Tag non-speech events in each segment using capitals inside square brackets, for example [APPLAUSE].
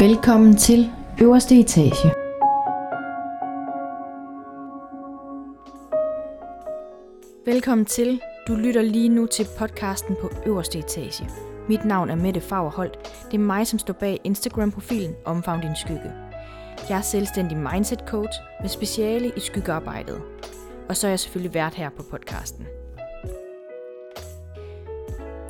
Velkommen til øverste etage. Velkommen til. Du lytter lige nu til podcasten på øverste etage. Mit navn er Mette Fagerholt. Det er mig, som står bag Instagram-profilen Omfavn din skygge. Jeg er selvstændig mindset coach med speciale i skyggearbejdet. Og så er jeg selvfølgelig vært her på podcasten.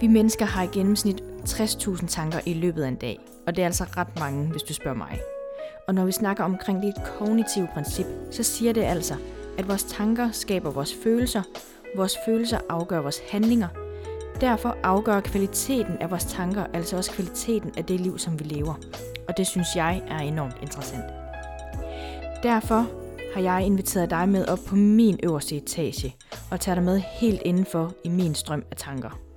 Vi mennesker har i gennemsnit 60.000 tanker i løbet af en dag, og det er altså ret mange, hvis du spørger mig. Og når vi snakker omkring det kognitive princip, så siger det altså, at vores tanker skaber vores følelser, vores følelser afgør vores handlinger. Derfor afgør kvaliteten af vores tanker altså også kvaliteten af det liv, som vi lever. Og det synes jeg er enormt interessant. Derfor har jeg inviteret dig med op på min øverste etage og tager dig med helt indenfor i min strøm af tanker.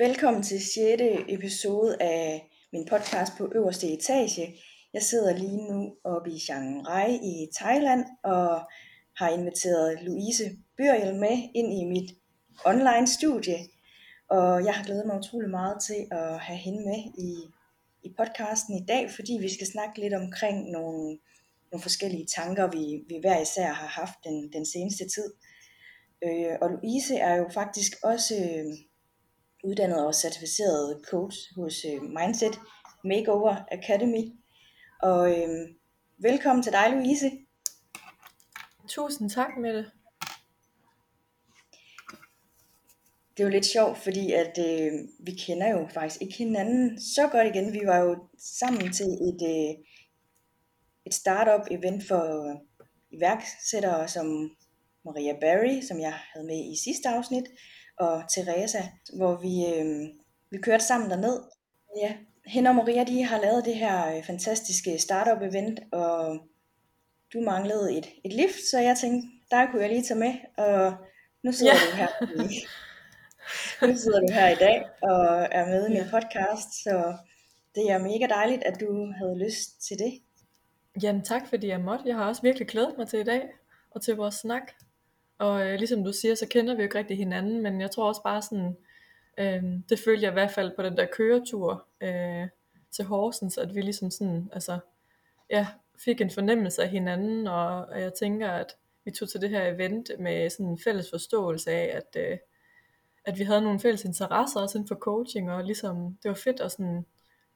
Velkommen til 6. episode af min podcast på øverste etage. Jeg sidder lige nu oppe i Chiang Rai i Thailand og har inviteret Louise Byrjel med ind i mit online studie. Og jeg har glædet mig utrolig meget til at have hende med i, i podcasten i dag, fordi vi skal snakke lidt omkring nogle, nogle forskellige tanker, vi, vi hver især har haft den, den seneste tid. Øh, og Louise er jo faktisk også uddannet og certificeret coach hos øh, Mindset Makeover Academy. Og øh, velkommen til dig, Louise. Tusind tak, Mette. Det er jo lidt sjovt, fordi at øh, vi kender jo faktisk ikke hinanden så godt igen. Vi var jo sammen til et, øh, et startup event for iværksættere som Maria Barry, som jeg havde med i sidste afsnit, og Teresa, hvor vi, øh, vi kørte sammen derned. Ja, hende og Maria, de har lavet det her øh, fantastiske startup event, og du manglede et, et lift, så jeg tænkte, der kunne jeg lige tage med, og nu sidder ja. du her [LAUGHS] nu sidder du her i dag og er med i min podcast, så det er mega dejligt, at du havde lyst til det. Jamen tak, fordi jeg måtte. Jeg har også virkelig glædet mig til i dag, og til vores snak. Og øh, ligesom du siger, så kender vi jo ikke rigtig hinanden, men jeg tror også bare sådan, øh, det følte jeg i hvert fald på den der køretur øh, til Horsens, at vi ligesom sådan, altså, ja, fik en fornemmelse af hinanden, og, og jeg tænker, at vi tog til det her event med sådan en fælles forståelse af, at, øh, at vi havde nogle fælles interesser også inden for coaching, og ligesom, det var fedt at sådan,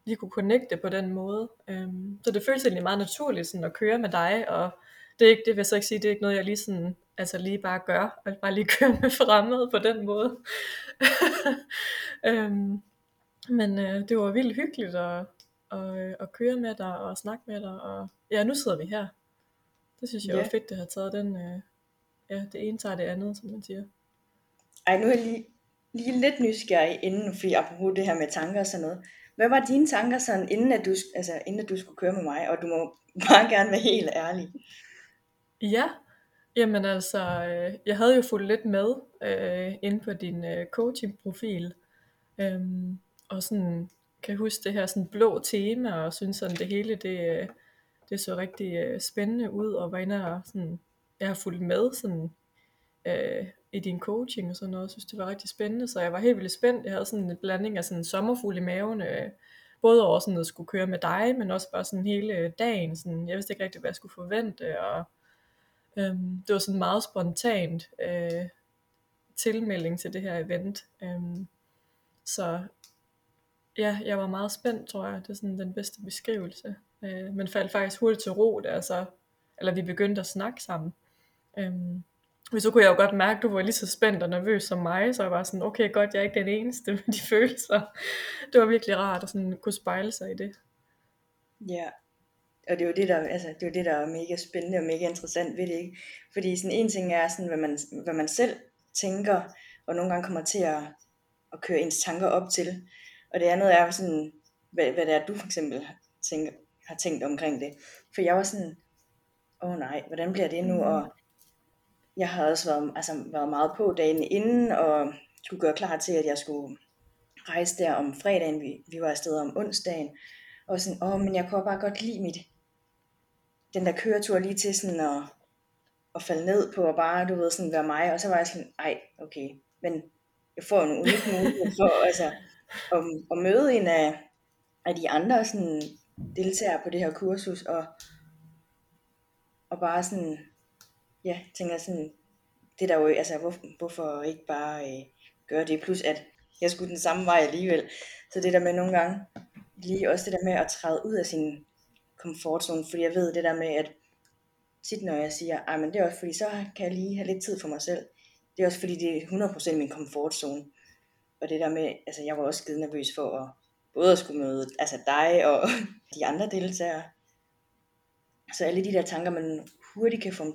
lige kunne connecte på den måde. Øhm, så det føles egentlig meget naturligt sådan at køre med dig, og det, er ikke, det vil jeg så ikke sige, det er ikke noget, jeg lige sådan altså lige bare gør, og bare lige køre med fremmede på den måde. øhm, men øh, det var vildt hyggeligt at, at, øh, at køre med dig og snakke med dig, og ja, nu sidder vi her. Det synes jeg ja. var fedt, det har taget den, øh, ja, det ene tager det andet, som man siger. Ej, nu er jeg lige, lige lidt nysgerrig inden, fordi apropos det her med tanker og sådan noget. Hvad var dine tanker sådan, inden at du, altså, inden at du skulle køre med mig, og du må [LAUGHS] bare gerne være helt ærlig. Ja, Jamen altså, øh, jeg havde jo fulgt lidt med øh, inde på din øh, coaching-profil, øhm, og sådan kan huske det her sådan blå tema, og synes sådan det hele, det, øh, det så rigtig øh, spændende ud, og var inde og sådan, jeg har fulgt med sådan, øh, i din coaching og sådan noget, og synes det var rigtig spændende, så jeg var helt vildt spændt, jeg havde sådan en blanding af sådan en sommerfugl i maven, øh, både over sådan at skulle køre med dig, men også bare sådan hele dagen, sådan, jeg vidste ikke rigtig, hvad jeg skulle forvente, og Øhm, det var sådan meget spontant øh, tilmelding til det her event. Øhm, så ja, jeg var meget spændt, tror jeg. Det er sådan den bedste beskrivelse. Øh, men faldt faktisk hurtigt til ro, der så, eller vi begyndte at snakke sammen. Øhm, men så kunne jeg jo godt mærke, at du var lige så spændt og nervøs som mig, så jeg var sådan, okay, godt, jeg er ikke den eneste med de [LAUGHS] følelser. Det var virkelig rart at sådan kunne spejle sig i det. Ja, og det er jo det, der, altså, det er jo det, der er mega spændende og mega interessant ved det, ikke? Fordi sådan en ting er, sådan, hvad, man, hvad man selv tænker, og nogle gange kommer til at, at køre ens tanker op til. Og det andet er sådan, hvad, hvad det er, du for eksempel tænker, har tænkt omkring det. For jeg var sådan, åh oh, nej, hvordan bliver det nu? Mm. Og jeg havde også været, altså, været meget på dagen inden, og skulle gøre klar til, at jeg skulle rejse der om fredagen. Vi, vi var afsted om onsdagen. Og sådan, åh, men jeg kunne bare godt lide mit, den der køretur lige til sådan at, at falde ned på, og bare, du ved, sådan være mig. Og så var jeg sådan, ej, okay, men jeg får en unik mulighed for, [LAUGHS] altså, at, at møde en af, af de andre sådan, deltagere på det her kursus, og, og bare sådan, ja, tænker sådan, det der jo, altså, hvor, hvorfor ikke bare øh, gøre det, plus at jeg skulle den samme vej alligevel. Så det der med nogle gange, lige også det der med at træde ud af sin komfortzone, fordi jeg ved det der med, at tit når jeg siger, at men det er også fordi, så kan jeg lige have lidt tid for mig selv. Det er også fordi, det er 100% min komfortzone. Og det der med, altså jeg var også skide nervøs for at både at skulle møde altså dig og [LAUGHS] de andre deltagere. Så alle de der tanker, man hurtigt kan få,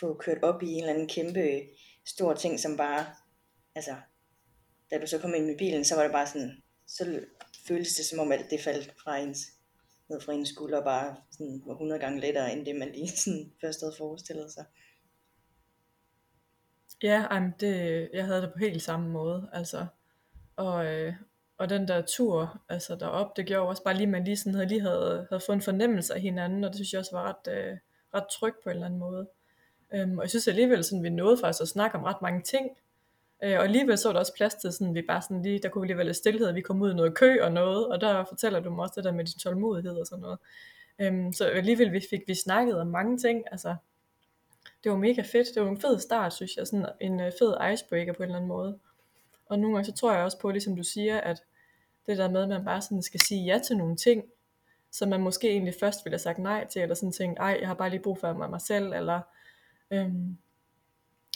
få kørt op i en eller anden kæmpe stor ting, som bare, altså, da du så kom ind med bilen, så var det bare sådan, så føles det som om alt det faldt fra ens, ned fra ens skulder, bare sådan, var 100 gange lettere, end det man lige [LAUGHS] sådan, først havde forestillet sig. Ja, ej, det, jeg havde det på helt samme måde, altså, og, øh, og den der tur, altså derop, det gjorde også bare lige, man lige sådan havde, lige havde, havde fået en fornemmelse af hinanden, og det synes jeg også var ret, øh, ret trygt på en eller anden måde. Øhm, og jeg synes alligevel, sådan, vi nåede faktisk at snakke om ret mange ting, øh, og alligevel så var der også plads til, sådan, vi bare sådan lige, der kunne vi lige være lidt stillhed, vi kom ud i noget kø og noget, og der fortæller du mig også det der med din tålmodighed og sådan noget. Øhm, så alligevel vi fik vi snakket om mange ting, altså det var mega fedt, det var en fed start, synes jeg, sådan en øh, fed icebreaker på en eller anden måde. Og nogle gange så tror jeg også på, ligesom du siger, at det der med, at man bare sådan skal sige ja til nogle ting, som man måske egentlig først ville have sagt nej til, eller sådan tænkt, ej, jeg har bare lige brug for mig, mig selv, eller øhm,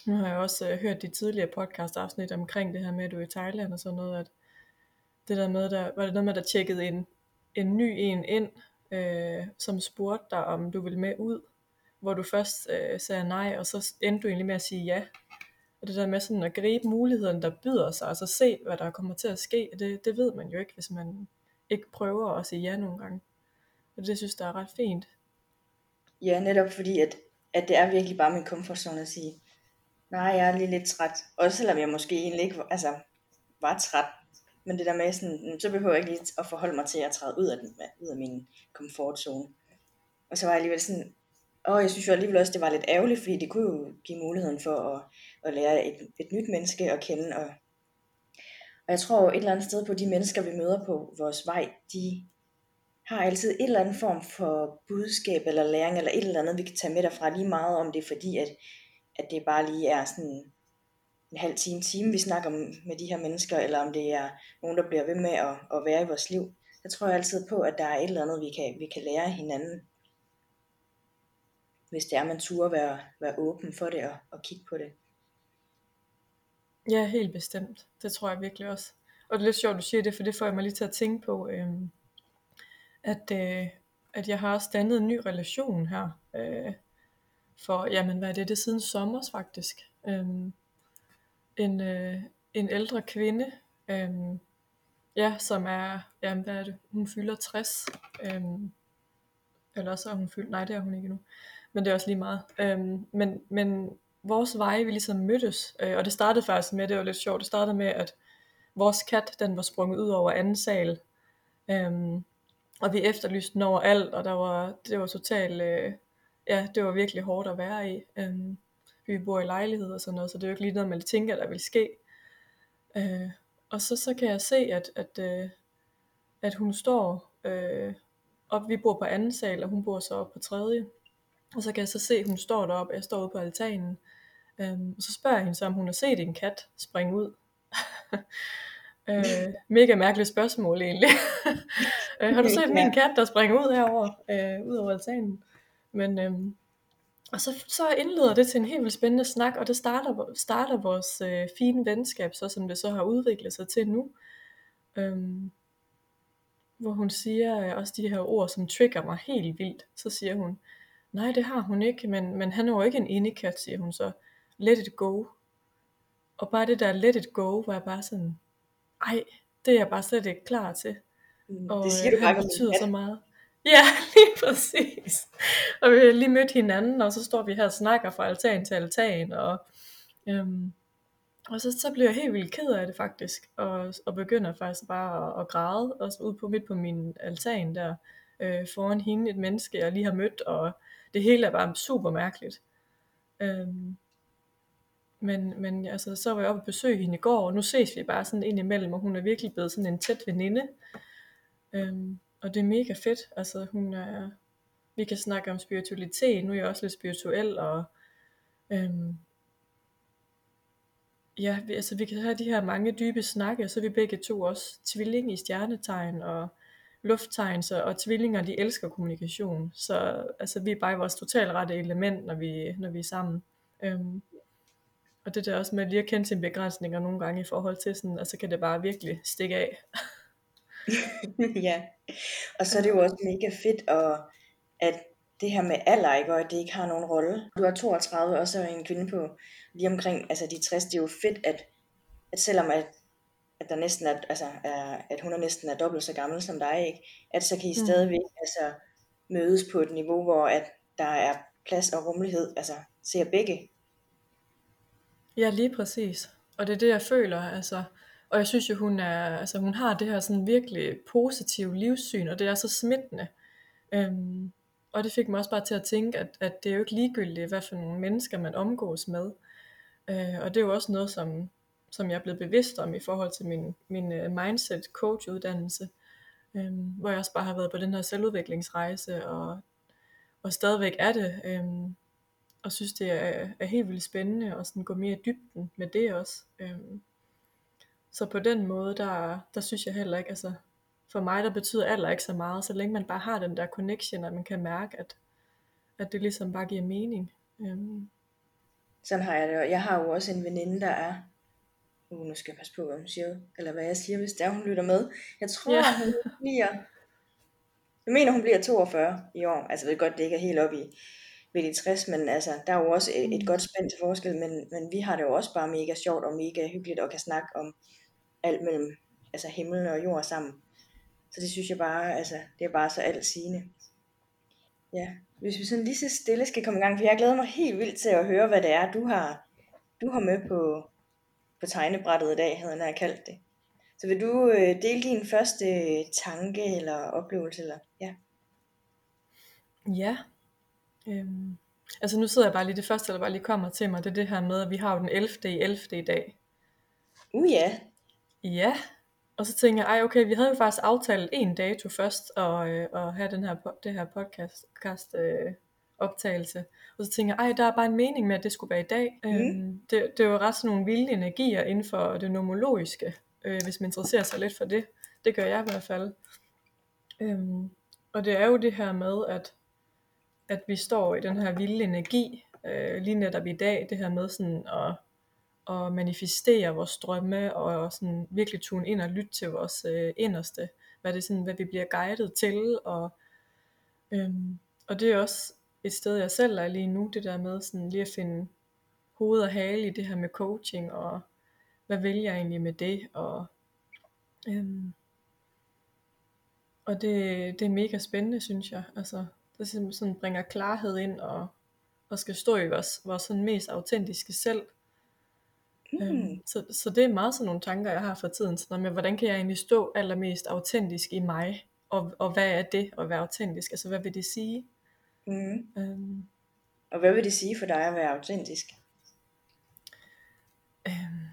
nu har jeg også øh, hørt de tidligere podcast afsnit omkring det her med, at du er i Thailand og sådan noget, at det der med, der, var det noget med, der tjekkede en, en ny en ind, øh, som spurgte dig, om du ville med ud, hvor du først øh, sagde nej, og så endte du egentlig med at sige ja. Og det der med sådan at gribe muligheden, der byder sig, og så se, hvad der kommer til at ske, det, det ved man jo ikke, hvis man ikke prøver at sige ja nogle gange. Og det synes jeg er ret fint. Ja, netop fordi, at, at det er virkelig bare min komfortzone at sige, nej, jeg er lige lidt træt. Også selvom jeg måske egentlig ikke altså, var træt. Men det der med sådan, mm, så behøver jeg ikke lige at forholde mig til at træde ud af, den, ud af min komfortzone. Og så var jeg alligevel sådan, og jeg synes jo alligevel også, det var lidt ærgerligt, fordi det kunne jo give muligheden for at, at lære et, et nyt menneske at kende. Og, og jeg tror jo et eller andet sted på de mennesker, vi møder på vores vej, de har altid et eller andet form for budskab eller læring, eller et eller andet, vi kan tage med derfra lige meget om det, fordi at, at det bare lige er sådan en halv time, time, vi snakker med de her mennesker, eller om det er nogen, der bliver ved med at, at være i vores liv. Jeg tror altid på, at der er et eller andet, vi kan, vi kan lære hinanden hvis det er, man turde være, være åben for det og, og kigge på det. Ja, helt bestemt. Det tror jeg virkelig også. Og det er lidt sjovt, du siger det, for det får jeg mig lige til at tænke på, øhm, at, øh, at jeg har også dannet en ny relation her. Øh, for, jamen hvad er det, det er siden sommer faktisk. Øhm, en, øh, en ældre kvinde, øhm, ja, som er, jamen hvad er det, hun fylder 60. Øhm, eller så er hun fyldt, nej det er hun ikke nu men det er også lige meget. Øhm, men, men vores veje, vi ligesom mødtes, øh, og det startede faktisk med, det var lidt sjovt, det startede med, at vores kat, den var sprunget ud over anden sal, øhm, og vi efterlyste den over alt, og der var, det var totalt, øh, ja, det var virkelig hårdt at være i. Øhm, vi bor i lejlighed og sådan noget, så det er jo ikke lige noget, man tænker, der vil ske. Øh, og så, så kan jeg se, at, at, øh, at hun står øh, op, vi bor på anden sal, og hun bor så op på tredje. Og så kan jeg så se, at hun står deroppe, jeg står ude på altanen. Øhm, og så spørger jeg hende så, om hun har set en kat springe ud. [LAUGHS] øh, mega mærkeligt spørgsmål egentlig. [LAUGHS] øh, har du [LAUGHS] set min kat, der springer ud herover, øh, ud over altanen? Men, øhm, og så, så indleder det til en helt vildt spændende snak, og det starter, starter vores øh, fine venskab, så som det så har udviklet sig til nu. Øhm, hvor hun siger øh, også de her ord, som trigger mig helt vildt. Så siger hun, Nej, det har hun ikke, men, men han er jo ikke en indekat, siger hun så. Let it go. Og bare det der let it go, var jeg bare sådan, ej, det er jeg bare slet ikke klar til. Mm, og det siger du øh, bare betyder så meget. [LAUGHS] Ja, lige præcis. Og vi har lige mødt hinanden, og så står vi her og snakker fra altan til altan, og, øhm, og så, så bliver jeg helt vildt ked af det faktisk, og, og begynder faktisk bare at, at græde, og ud på midt på min altan der, øh, foran hende, et menneske, jeg lige har mødt, og det hele er bare super mærkeligt. Øhm, men, men altså, så var jeg oppe og besøge hende i går, og nu ses vi bare sådan ind imellem, og hun er virkelig blevet sådan en tæt veninde. Øhm, og det er mega fedt. Altså, hun er, vi kan snakke om spiritualitet. Nu er jeg også lidt spirituel, og øhm, ja, vi, altså, vi kan have de her mange dybe snakke, og så er vi begge to også tvilling i stjernetegn og lufttegn, så, og tvillinger, de elsker kommunikation. Så altså, vi er bare i vores totalt rette element, når vi, når vi er sammen. Øhm, og det der også med lige at kende sine begrænsninger nogle gange i forhold til sådan, altså kan det bare virkelig stikke af. [LAUGHS] [LAUGHS] ja, og så er det jo også mega fedt, og at det her med alder, ikke, og at det ikke har nogen rolle. Du er 32, og så er en kvinde på lige omkring altså de 60. Det er jo fedt, at, at selvom at, at, der næsten er, altså, er, at hun er næsten er dobbelt så gammel som dig, ikke, at så kan I mm. stadigvæk altså, mødes på et niveau, hvor at der er plads og rummelighed, altså ser begge. Ja, lige præcis. Og det er det, jeg føler, altså, og jeg synes jo, hun, er, altså, hun har det her sådan virkelig positive livssyn, og det er så smittende. Øhm, og det fik mig også bare til at tænke, at, at det er jo ikke ligegyldigt, hvad for nogle mennesker man omgås med. Øh, og det er jo også noget, som, som jeg er blevet bevidst om i forhold til min, min uh, mindset coach uddannelse, øhm, hvor jeg også bare har været på den her selvudviklingsrejse, og, og stadigvæk er det, øhm, og synes det er, er helt vildt spændende, og sådan gå mere i dybden med det også. Øhm, så på den måde, der, der synes jeg heller ikke, altså for mig der betyder alder ikke så meget, så længe man bare har den der connection, at man kan mærke, at, at det ligesom bare giver mening. Um. Sådan har jeg det, og jeg har jo også en veninde, der er, uh, nu skal jeg passe på, hvad hun siger, eller hvad jeg siger, hvis der hun lytter med. Jeg tror, ja. hun bliver, jeg mener, hun bliver 42 i år. Altså jeg ved godt, det ikke er helt op i ved de 60, men altså, der er jo også et, et mm. godt spænd til forskel, men, men vi har det jo også bare mega sjovt og mega hyggeligt og kan snakke om alt mellem altså himmel og jord sammen. Så det synes jeg bare, altså, det er bare så alt sigende. Ja, hvis vi sådan lige så stille skal komme i gang, for jeg glæder mig helt vildt til at høre, hvad det er, du har, du har med på, på tegnebrættet i dag, havde jeg kaldt det. Så vil du øh, dele din første tanke eller oplevelse? Eller? Ja. Ja. Øhm, altså nu sidder jeg bare lige, det første, der bare lige kommer til mig, det er det her med, at vi har jo den 11. i 11. i dag. Uh ja. Ja, og så tænker jeg, ej okay, vi havde jo faktisk aftalt en dato først, og, øh, og have den her, det her podcast, podcast øh, optagelse. Og så tænker jeg, ej, der er bare en mening med, at det skulle være i dag. Mm. Øhm, det, det er jo ret sådan nogle vilde energier inden for det nomologiske, øh, hvis man interesserer sig lidt for det. Det gør jeg i hvert fald. Øhm, og det er jo det her med, at, at vi står i den her vilde energi, øh, lige netop i dag, det her med sådan at at manifestere vores drømme og sådan virkelig tune ind og lytte til vores øh, inderste, hvad det sådan, hvad vi bliver guidet til og øhm, og det er også et sted jeg selv er lige nu, det der med sådan lige at finde hoved og hale i det her med coaching og hvad vælger jeg egentlig med det? Og øhm, og det, det er mega spændende synes jeg. Altså det sådan bringer klarhed ind og, og skal stå i vores, vores sådan mest autentiske selv. Mm. Øhm, så, så det er meget sådan nogle tanker, jeg har for tiden, sådan med, hvordan kan jeg egentlig stå allermest autentisk i mig, og, og hvad er det at være autentisk, altså hvad vil det sige? Mm. Øhm, og hvad vil det sige for dig at være autentisk? Øhm,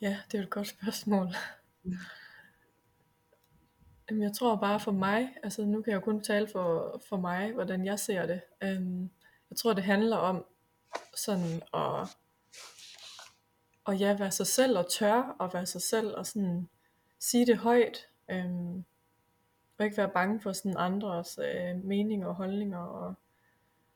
ja, det er et godt spørgsmål. Mm. [LAUGHS] Jamen, jeg tror bare for mig, altså nu kan jeg jo kun tale for, for mig, hvordan jeg ser det. Øhm, jeg tror det handler om sådan at og ja, være sig selv og tør og være sig selv og sådan sige det højt. Øhm, og ikke være bange for sådan andres øh, meninger og holdninger. Og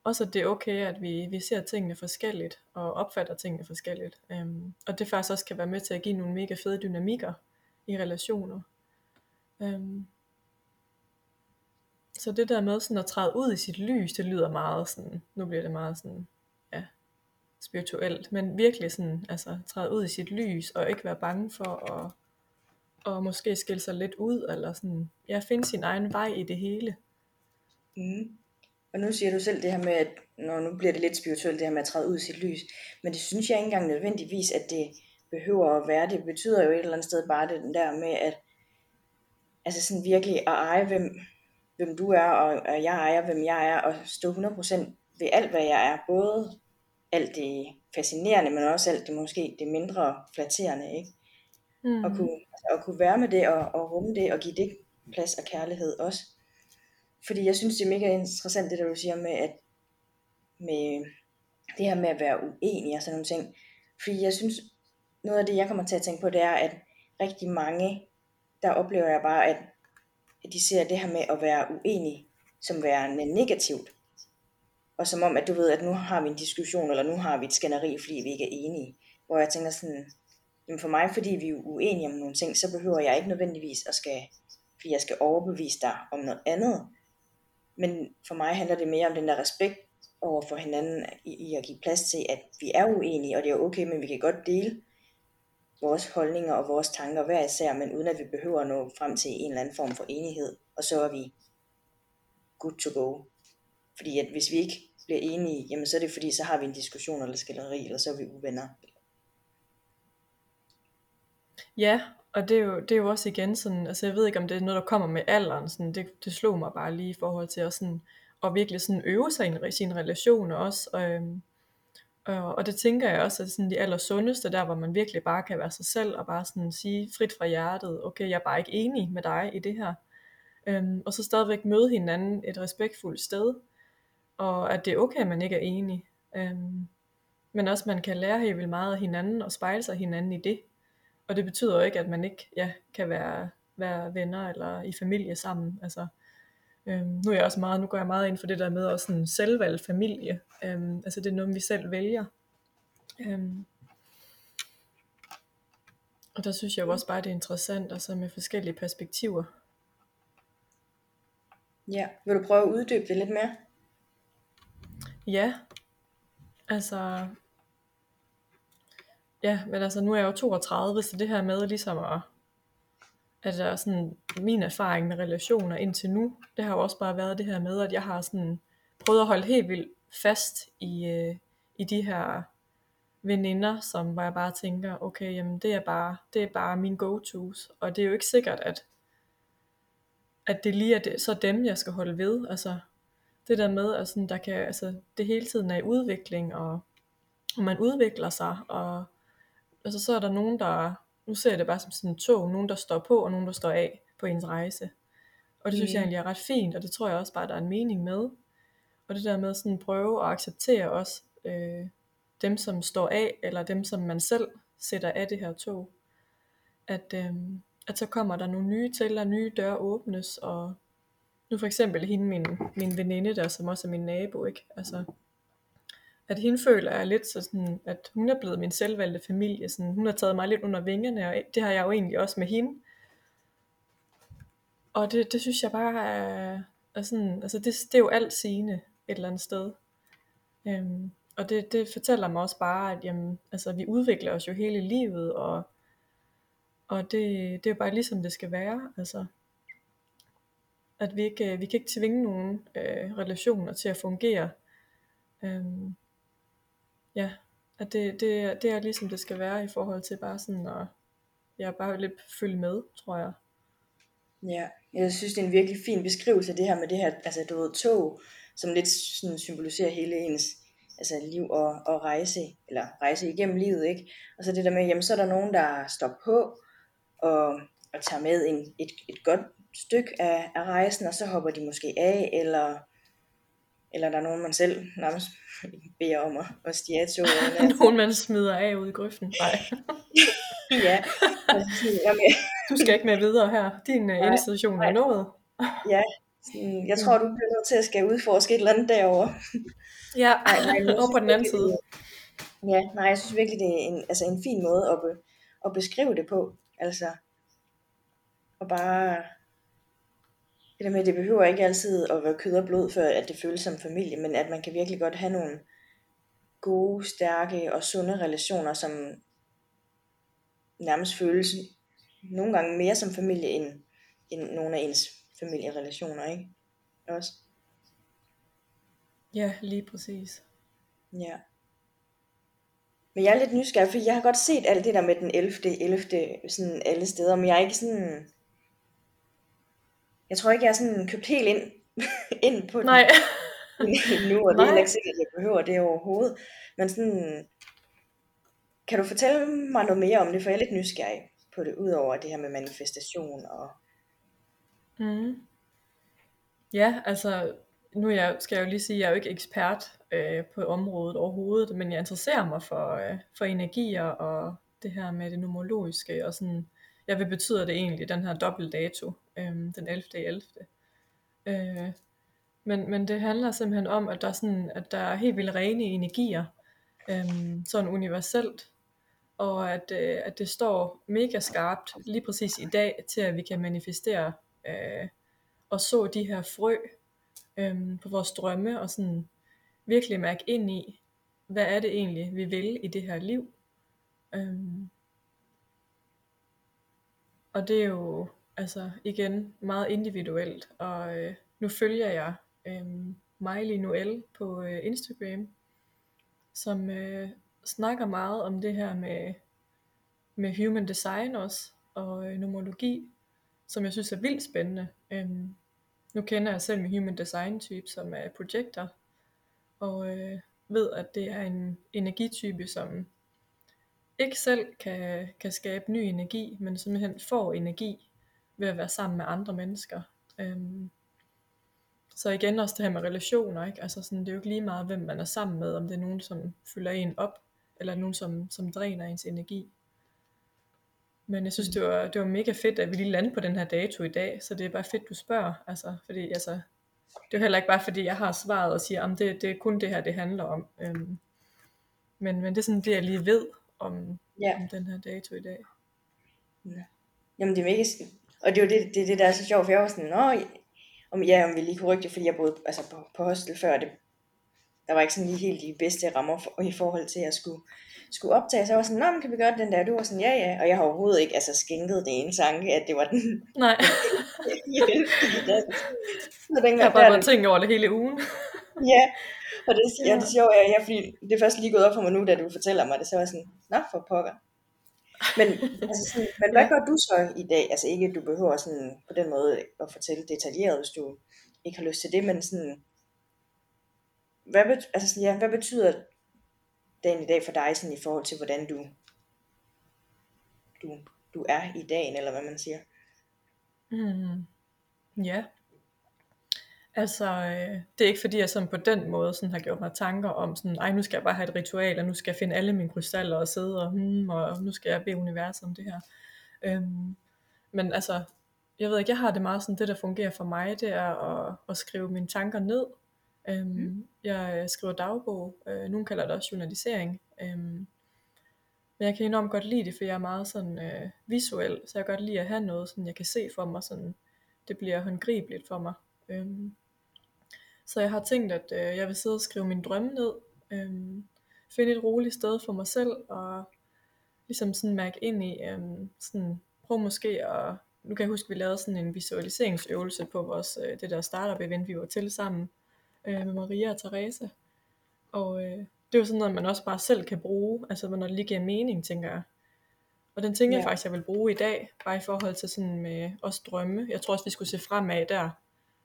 også at det er okay, at vi, vi ser tingene forskelligt og opfatter tingene forskelligt. Øhm, og det faktisk også kan være med til at give nogle mega fede dynamikker i relationer. Øhm, så det der med sådan at træde ud i sit lys, det lyder meget sådan, nu bliver det meget sådan spirituelt, men virkelig sådan, altså træde ud i sit lys, og ikke være bange for at, og måske skille sig lidt ud, eller sådan, ja, finde sin egen vej i det hele. Mm. Og nu siger du selv det her med, at når nu bliver det lidt spirituelt, det her med at træde ud i sit lys. Men det synes jeg ikke engang nødvendigvis, at det behøver at være. Det betyder jo et eller andet sted bare det der med, at altså sådan virkelig at eje, hvem, hvem du er, og, og jeg ejer, hvem jeg er, og stå 100% ved alt, hvad jeg er. Både alt det fascinerende, men også alt det måske det mindre flatterende, ikke? Mm. Og, kunne, altså, at kunne være med det, og, og rumme det, og give det plads og kærlighed også. Fordi jeg synes, det er mega interessant, det der du siger med, at med det her med at være uenig og sådan nogle ting. Fordi jeg synes, noget af det, jeg kommer til at tænke på, det er, at rigtig mange, der oplever jeg bare, at de ser det her med at være uenig som værende negativt. Og som om, at du ved, at nu har vi en diskussion, eller nu har vi et skænderi, fordi vi ikke er enige. Hvor jeg tænker sådan, jamen for mig, fordi vi er uenige om nogle ting, så behøver jeg ikke nødvendigvis at skal, fordi jeg skal overbevise dig om noget andet. Men for mig handler det mere om den der respekt over for hinanden, i, i at give plads til, at vi er uenige, og det er okay, men vi kan godt dele vores holdninger og vores tanker hver især, men uden at vi behøver at nå frem til en eller anden form for enighed, og så er vi good to go. Fordi at hvis vi ikke bliver enige, jamen så er det fordi, så har vi en diskussion eller skælderi, eller så er vi uvenner. Ja, og det er, jo, det er jo også igen sådan, altså jeg ved ikke om det er noget der kommer med alderen, sådan, det, det slog mig bare lige i forhold til at, sådan, at virkelig sådan øve sig i en, sine relationer også, og, øhm, og, og det tænker jeg også, at sådan de allersundeste, der hvor man virkelig bare kan være sig selv, og bare sådan sige frit fra hjertet, okay, jeg er bare ikke enig med dig i det her, øhm, og så stadigvæk møde hinanden et respektfuldt sted, og at det er okay, at man ikke er enig, øhm, men også man kan lære helt vildt meget af hinanden, og spejle sig hinanden i det, og det betyder jo ikke, at man ikke ja, kan være, være venner eller i familie sammen. Altså, øhm, nu er jeg også meget, nu går jeg meget ind for det der med også en selvvalgt familie. Øhm, altså det er noget, vi selv vælger. Øhm, og der synes jeg jo også bare, det er interessant, altså med forskellige perspektiver. Ja, vil du prøve at uddybe det lidt mere? Ja, altså Ja, men altså nu er jeg jo 32, så det her med ligesom at, at der sådan, min erfaring med relationer indtil nu, det har jo også bare været det her med, at jeg har sådan prøvet at holde helt vildt fast i, øh, i de her veninder, som hvor jeg bare tænker, okay, jamen det er bare, det er bare min go-tos, og det er jo ikke sikkert, at, at det lige er det, så dem, jeg skal holde ved, altså det der med, at sådan, der kan, altså, det hele tiden er i udvikling, og, og man udvikler sig, og altså så er der nogen, der, nu ser jeg det bare som sådan en tog, nogen der står på, og nogen der står af på ens rejse. Og det synes mm. jeg egentlig er ret fint, og det tror jeg også bare, der er en mening med. Og det der med sådan prøve at acceptere også øh, dem, som står af, eller dem, som man selv sætter af det her tog. At, øh, at så kommer der nogle nye til, og nye døre åbnes, og nu for eksempel hende, min, min veninde der, som også er min nabo, ikke? Altså, at hende føler jeg lidt så sådan, at hun er blevet min selvvalgte familie. Sådan, hun har taget mig lidt under vingerne, og det har jeg jo egentlig også med hende. Og det, det synes jeg bare er, er sådan, altså det, det er jo alt sigende et eller andet sted. Øhm, og det, det fortæller mig også bare, at jamen, altså, vi udvikler os jo hele livet, og, og det, det er jo bare ligesom det skal være. Altså, at vi ikke, øh, vi kan ikke tvinge nogen øh, relationer til at fungere. Øhm, ja, at det, det, det er ligesom det skal være i forhold til bare sådan at, ja, bare lidt følge med, tror jeg. Ja, jeg synes det er en virkelig fin beskrivelse af det her med det her, altså du ved, tog, som lidt sådan symboliserer hele ens altså liv og, og rejse, eller rejse igennem livet, ikke? Og så det der med, jamen så er der nogen, der står på og, og tager med en, et, et godt stykke af, af rejsen, og så hopper de måske af, eller eller der er nogen, man selv nærmest [LAUGHS] beder om at, at stige af toget. [LAUGHS] nogen, man smider af ude i grøften. Nej. [LAUGHS] ja. du skal ikke med videre her. Din uh, institution er nået. ja, sådan, jeg tror, du bliver nødt til at skal udforske et eller andet derovre. ja, Ej, nej, over på den anden side. Ja, nej, jeg synes virkelig, det er en, altså en fin måde at, be, at beskrive det på. Altså, og bare det der med, at det behøver ikke altid at være kød og blod, før at det føles som familie, men at man kan virkelig godt have nogle gode, stærke og sunde relationer, som nærmest føles nogle gange mere som familie, end, end nogle af ens familierelationer, ikke? Også. Ja, lige præcis. Ja. Men jeg er lidt nysgerrig, for jeg har godt set alt det der med den 11. 11. sådan alle steder, men jeg er ikke sådan... Jeg tror ikke, jeg er sådan købt helt ind, [LAUGHS] ind på den Nej. [LAUGHS] nu, og det er heller ikke sikkert, at jeg behøver det overhovedet. Men sådan, kan du fortælle mig noget mere om det, for jeg er lidt nysgerrig på det, udover det her med manifestation og... Mm. Ja, altså, nu jeg, skal jeg jo lige sige, at jeg er jo ikke ekspert øh, på området overhovedet, men jeg interesserer mig for, øh, for energier og det her med det numerologiske, og sådan, ja, hvad betyder det egentlig, den her dobbeltdato, øh, den 11. 11. Øh, men, men det handler simpelthen om, at der er, sådan, at der er helt vildt rene energier, øh, sådan universelt, og at, øh, at det står mega skarpt lige præcis i dag til, at vi kan manifestere øh, og så de her frø øh, på vores drømme, og sådan virkelig mærke ind i, hvad er det egentlig, vi vil i det her liv. Øhm, og det er jo altså igen meget individuelt, og øh, nu følger jeg øh, Miley Noel på øh, Instagram, som øh, snakker meget om det her med, med human design også, og øh, nomologi, som jeg synes er vildt spændende. Øh, nu kender jeg selv min human design type, som er projekter, og øh, ved, at det er en energitype, som ikke selv kan, kan skabe ny energi, men simpelthen får energi ved at være sammen med andre mennesker. Øhm, så igen også det her med relationer, ikke? Altså sådan, det er jo ikke lige meget, hvem man er sammen med, om det er nogen, som fylder en op, eller nogen, som, som dræner ens energi. Men jeg synes, det var, det var mega fedt, at vi lige landede på den her dato i dag, så det er bare fedt, du spørger. Altså, fordi, altså, det er jo heller ikke bare, fordi jeg har svaret og siger, at det, det er kun det her, det handler om. Øhm, men, men det er sådan det, jeg lige ved om, Ja. om den her dato i dag. Jamen det er mega sk- Og det er jo det, det, det der er så sjovt, for jeg var sådan, Nå, om, ja, om vi lige kunne rykke det, fordi jeg boede altså på, på hostel før, det, der var ikke sådan lige helt de bedste rammer for, i forhold til at skulle, skulle optage, så jeg var sådan, Nå, men kan vi gøre den der, du var sådan, ja, ja, og jeg har overhovedet ikke altså skænket det ene tanke, at det var den Nej, [LAUGHS] så den jeg har bare været tænkt over det hele ugen. Ja, [LAUGHS] og det, ja. Det sjove er, ja, fordi det er først lige gået op for mig nu, da du fortæller mig det, så var jeg sådan, nå for pokker. Men, altså sådan, men hvad gør du så i dag? Altså ikke, at du behøver sådan på den måde at fortælle detaljeret, hvis du ikke har lyst til det, men sådan, hvad, bet, altså sådan, ja, hvad betyder dagen i dag for dig sådan, i forhold til, hvordan du, du, du er i dagen, eller hvad man siger? Mm. Ja. Altså, øh, det er ikke fordi, jeg sådan på den måde sådan har gjort mig tanker om sådan, ej, nu skal jeg bare have et ritual, og nu skal jeg finde alle mine krystaller og sidde og, hmm, og nu skal jeg bede universet om det her. Øhm, men altså, jeg ved ikke, jeg har det meget sådan, det der fungerer for mig, det er at, at skrive mine tanker ned. Øhm, Mm. Jeg øh, skriver dagbog, øh, nogen kalder det også journalisering. Øhm, men jeg kan enormt godt lide det, for jeg er meget sådan øh, visuel, så jeg kan godt lide at have noget, sådan jeg kan se for mig, sådan det bliver håndgribeligt for mig. Øhm, så jeg har tænkt, at øh, jeg vil sidde og skrive min drømme ned, øhm, finde et roligt sted for mig selv, og ligesom sådan mærke ind i, øhm, sådan, prøv måske at, nu kan jeg huske, at vi lavede sådan en visualiseringsøvelse på vores, øh, det der startup event, vi var til sammen, øh, med Maria og Therese, og øh, det er jo sådan noget, man også bare selv kan bruge, altså når det lige giver mening, tænker jeg. Og den tænker jeg Ja. faktisk, jeg vil bruge i dag, bare i forhold til sådan med os drømme. Jeg tror også, vi skulle se fremad der,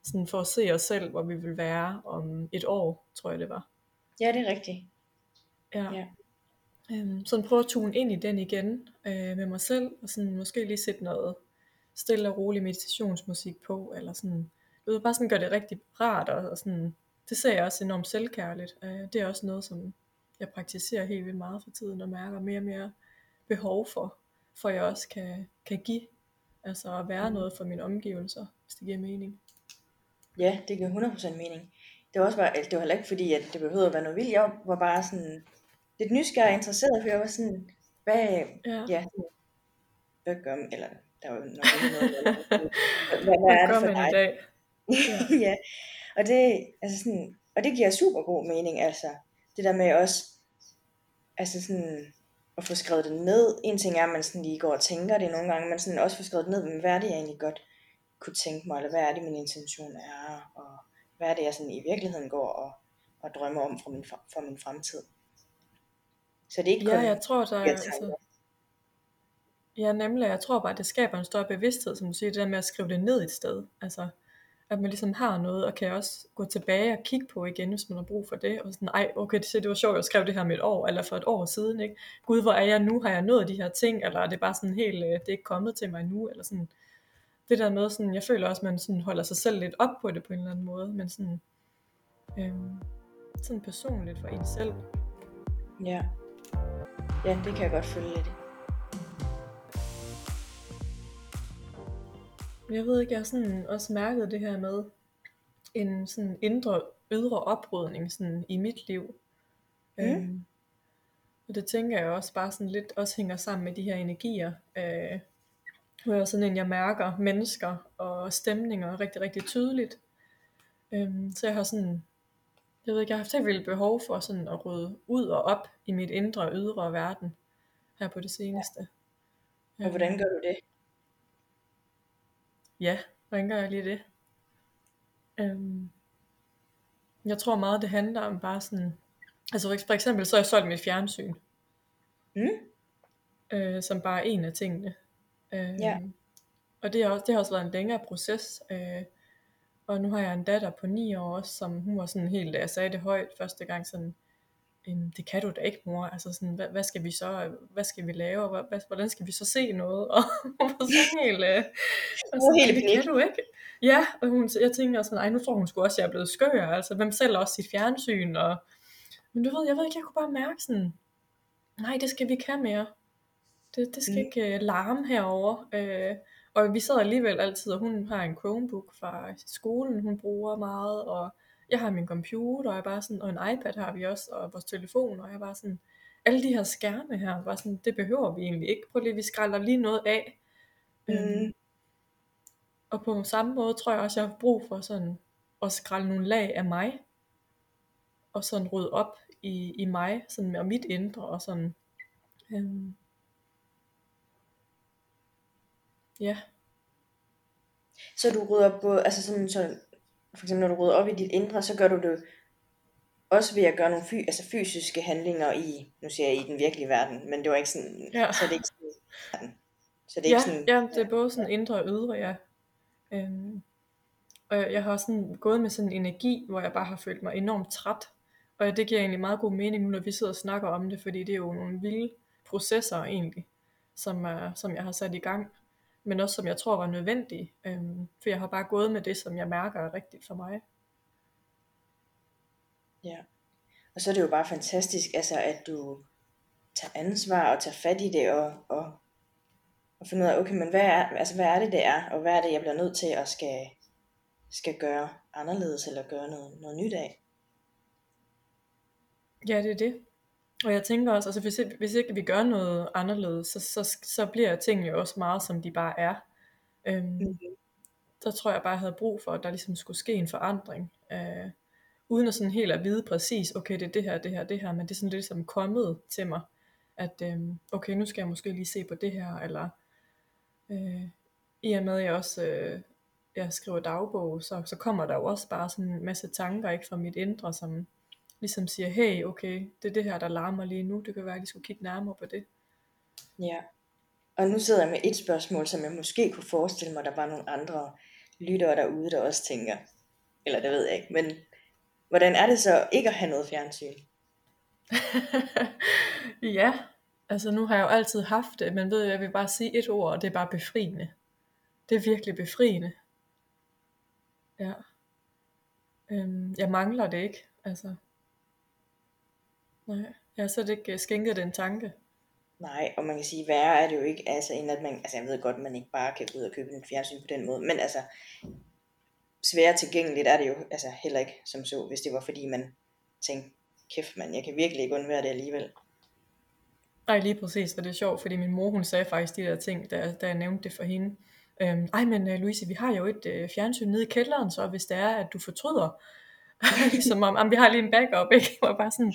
sådan for at se os selv, hvor vi vil være om et år, tror jeg det var. Ja, det er rigtigt. Ja. Ja. Øhm, sådan prøve at tune ind i den igen øh, med mig selv, og sådan måske lige sætte noget stille og rolig meditationsmusik på, eller sådan, du ved, bare sådan gøre det rigtig rart, og, og sådan, det ser jeg også enormt selvkærligt. Øh, det er også noget, som jeg praktiserer helt vildt meget for tiden, og mærker mere og mere behov for, for jeg også kan, kan give, altså at være Mm. noget for mine omgivelser, hvis det giver mening. Ja, det giver 100% mening. Det var også bare, altså, det var heller ikke fordi, at det behøvede at være noget vildt. Jeg var bare sådan lidt nysgerrig og interesseret, for jeg var sådan, hvad, Ja, ja, hvad gør man, eller der var jo nok ikke noget, [LAUGHS] hvad, hvad, hvad er det gør for man dig? dag? Ja. [LAUGHS] ja, og det, altså sådan, og det giver super god mening, altså, det der med også, altså sådan, at få skrevet det ned. En ting er, at man sådan lige går og tænker det nogle gange, men sådan også få skrevet det ned, men hvad er det, jeg egentlig godt kunne tænke mig, eller hvad er det, min intention er, og hvad er det, jeg sådan i virkeligheden går og og drømmer om for min, for min fremtid. Så det er ikke Ja, kun jeg tror, der er, jeg altså, ja, nemlig, jeg tror bare, det skaber en større bevidsthed, som du siger, det der med at skrive det ned et sted. Altså, at man ligesom har noget, og kan også gå tilbage og kigge på igen, hvis man har brug for det. Og sådan, ej, okay, det, det var sjovt, jeg skrev det her med et år, eller for et år siden, ikke? Gud, hvor er jeg nu? Har jeg nået de her ting? Eller er det bare sådan helt, øh, det er ikke kommet til mig nu? Eller sådan, det der med, sådan, jeg føler også, at man sådan holder sig selv lidt op på det på en eller anden måde, men sådan, øhm, sådan personligt for en selv. Ja. ja, det kan jeg godt følge lidt. Jeg ved ikke, jeg har sådan også mærket det her med en sådan indre, ydre oprydning sådan i mit liv. Mm. Øhm, og det tænker jeg også bare sådan lidt også hænger sammen med de her energier. Øh, jeg er sådan en, jeg mærker mennesker og stemninger rigtig, rigtig tydeligt. Øhm, så jeg har sådan, jeg ved ikke, jeg har haft helt vildt behov for sådan at rydde ud og op i mit indre og ydre verden her på det seneste. Og hvordan gør du det? Ja, hvordan gør jeg lige det? Øhm, jeg tror meget, det handler om bare sådan... Altså for eksempel, så har jeg solgt mit fjernsyn, Mm? øh, som bare er en af tingene. Øh, Ja. Og det har, også, det har også været en længere proces. Øh, og nu har jeg en datter på 9 år også, som hun var sådan helt, da jeg sagde det højt første gang, sådan, "Øhm, det kan du da ikke mor, altså sådan, hvad, hvad skal vi så, hvad skal vi lave, og hvad, hvordan skal vi så se noget, [LAUGHS] og hun var sådan helt, øh, [LAUGHS] og sådan, helt det kan du ikke. Ja, og hun, jeg tænker sådan, ej nu tror hun sgu også, jeg er blevet skør, altså hvem selv også sit fjernsyn, og, men du ved, jeg ved ikke, jeg kunne bare mærke sådan, nej det skal vi have mere, det, det skal Mm. ikke øh, larme herover. Øh, og vi sidder alligevel altid, og hun har en Chromebook fra skolen, hun bruger meget, og jeg har min computer, og jeg bare sådan, og en iPad har vi også, og vores telefon, og jeg bare sådan, alle de her skærme her, bare sådan, det behøver vi egentlig ikke. Prøv lige, vi skralder lige noget af. Øhm, Mm. og på samme måde tror jeg også, jeg har brug for sådan at skralde nogle lag af mig, og sådan rydde op i, i mig, sådan med mit indre, og sådan, øhm, ja, Så du rydder på, altså sådan, så, for eksempel når du rydder op i dit indre, så gør du det også ved at gøre nogle fy, altså fysiske handlinger i, nu siger jeg i den virkelige verden, men det var ikke sådan, Ja. så er det ikke sådan, så det er ja, ikke sådan, ja, det er både sådan indre og ydre, ja. Øhm, og jeg, jeg har sådan gået med sådan en energi, hvor jeg bare har følt mig enormt træt. Og det giver egentlig meget god mening nu, når vi sidder og snakker om det, fordi det er jo nogle vilde processer egentlig, som, er, som jeg har sat i gang. Men også som jeg tror var nødvendige. Øhm, for jeg har bare gået med det, som jeg mærker er rigtigt for mig. ja. Og så er det jo bare fantastisk, altså at du tager ansvar og tager fat i det, og, og, og finde ud af, okay, men hvad er, altså, hvad er det, det er, og hvad er det, jeg bliver nødt til at skal, skal gøre anderledes, eller gøre noget, noget nyt af. Ja, det er det. Og jeg tænker også, altså hvis, hvis ikke vi gør noget anderledes, så, så, så bliver tingene jo også meget, som de bare er. Øhm, Mhm. der tror jeg bare, jeg havde brug for, at der ligesom skulle ske en forandring. Øh, uden at sådan helt at vide præcis, okay, det er det her, det her, det her, men det er sådan lidt som kommet til mig, at øhm, okay, nu skal jeg måske lige se på det her, eller øh, i og med, at jeg også øh, jeg skriver dagbog, så, så kommer der jo også bare sådan en masse tanker ikke fra mit indre, som ligesom siger, hey, okay, det er det her, der larmer lige nu, det kan være, at lige skulle kigge nærmere på det. Ja. Og nu sidder jeg med et spørgsmål, som jeg måske kunne forestille mig, der var nogle andre lyttere derude, der også tænker, eller det ved jeg ikke, men hvordan er det så ikke at have noget fjernsyn? [LAUGHS] ja, altså nu har jeg jo altid haft det, men ved jeg, jeg vil bare sige et ord, og det er bare befriende. Det er virkelig befriende. Ja. Øhm, jeg mangler det ikke, altså. Nej, jeg har slet ikke øh, skænket den tanke. Nej, og man kan sige, værre er det jo ikke, altså, end at man, altså jeg ved godt, at man ikke bare kan gå ud og købe en fjernsyn på den måde, men altså, svære tilgængeligt er det jo altså heller ikke som så, hvis det var fordi man tænkte, kæft mand, jeg kan virkelig ikke undvære det alligevel. Nej, lige præcis, og det er sjovt, fordi min mor, hun sagde faktisk de der ting, da, da jeg nævnte det for hende. Øhm, Ej, men uh, Louise, vi har jo et uh, fjernsyn nede i kælderen, så hvis det er, at du fortryder, [LAUGHS] ligesom om, om vi har lige en backup, ikke? Og bare sådan,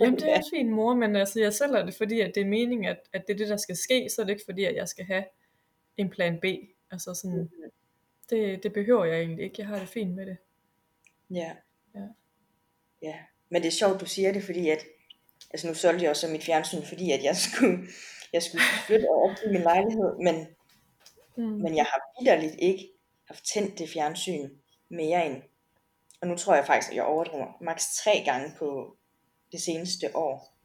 jamen det er også fint mor, men altså, jeg sælger det, fordi at det er meningen, at, at det er det, der skal ske, så er det ikke fordi, at jeg skal have en plan B. Altså sådan, det, det behøver jeg egentlig ikke, jeg har det fint med det. Ja. Ja. Ja, Men det er sjovt, du siger det, fordi at, altså nu solgte jeg også mit fjernsyn, fordi at jeg skulle, jeg skulle flytte over til min lejlighed, men, mm. men jeg har vidderligt ikke haft tændt det fjernsyn mere end, og nu tror jeg faktisk, at jeg overdriver, maks tre gange på det seneste år.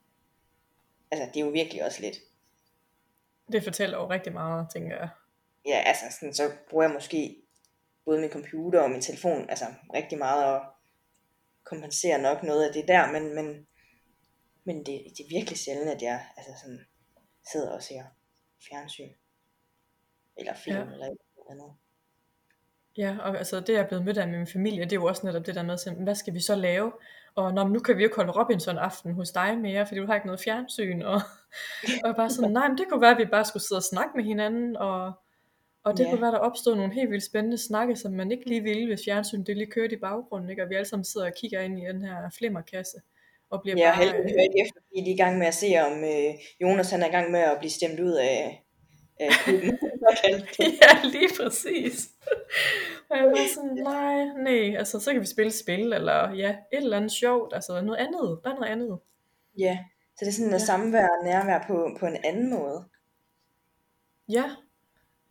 Altså, det er jo virkelig også lidt. Det fortæller jo rigtig meget, tænker jeg. Ja, altså, sådan, så bruger jeg måske både min computer og min telefon, altså rigtig meget og kompensere nok noget af det der, men, men, men det, det er virkelig sjældent, at jeg altså sådan, sidder og ser fjernsyn, eller film, ja. eller noget andet. Ja, og altså det jeg er blevet mødt af med min familie, det er jo også netop det der med, sådan, hvad skal vi så lave? Og når, nu kan vi jo holde Robinson aften hos dig mere, fordi du har ikke noget fjernsyn. Og, [LAUGHS] og bare sådan, nej, men det kunne være, at vi bare skulle sidde og snakke med hinanden, og og det ja. kunne være, der opstod nogle helt vildt spændende snakke, som man ikke lige ville, hvis fjernsyn det lige kørte i baggrunden, ikke? og vi alle sammen sidder og kigger ind i den her flimmerkasse. Og bliver ja, bare, heldigvis hører ikke efter, fordi de er i gang med at se, om øh, Jonas han er i gang med at blive stemt ud af, af klubben. [LAUGHS] [LAUGHS] ja, lige præcis. Og jeg var sådan, nej, nej, altså så kan vi spille spil, eller ja, et eller andet sjovt, altså noget andet, bare noget andet. Ja, så det er sådan noget ja. samvær og nærvær på, på en anden måde. Ja,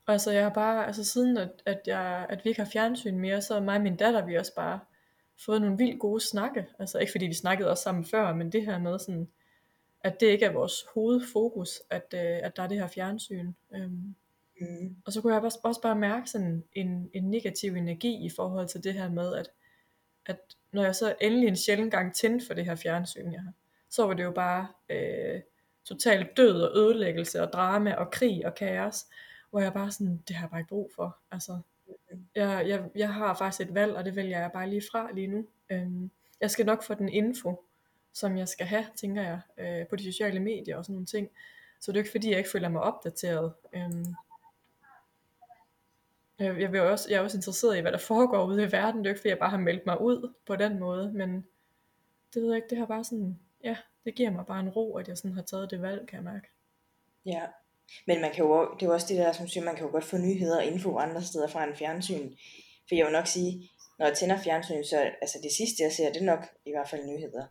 Altså jeg har bare, altså siden at, at, jeg, at vi ikke har fjernsyn mere, så mig og min datter, vi også bare fået nogle vildt gode snakke. Altså ikke fordi vi snakkede også sammen før, men det her med sådan, at det ikke er vores hovedfokus, at, øh, at der er det her fjernsyn. Øhm, mm. Og så kunne jeg også, også bare mærke sådan en, en negativ energi i forhold til det her med, at, at når jeg så endelig en sjældent gang tændte for det her fjernsyn, jeg har, så var det jo bare øh, totalt død og ødelæggelse og drama og krig og kaos hvor jeg bare sådan, det har jeg bare ikke brug for. Altså, jeg, jeg, jeg har faktisk et valg, og det vælger jeg bare lige fra lige nu. Øhm, jeg skal nok få den info, som jeg skal have, tænker jeg, øh, på de sociale medier og sådan nogle ting. Så det er jo ikke fordi, jeg ikke føler mig opdateret. Øhm, øh, jeg, vil også, jeg er også interesseret i, hvad der foregår ude i verden. Det er ikke fordi, jeg bare har meldt mig ud på den måde, men det ved jeg ikke, det har bare sådan, ja, det giver mig bare en ro, at jeg sådan har taget det valg, kan jeg mærke. Ja, men man kan jo, det er jo også det der, som siger, man kan jo godt få nyheder og info andre steder fra en fjernsyn. For jeg vil nok sige, når jeg tænder fjernsyn, så altså det sidste jeg ser, det er nok i hvert fald nyheder.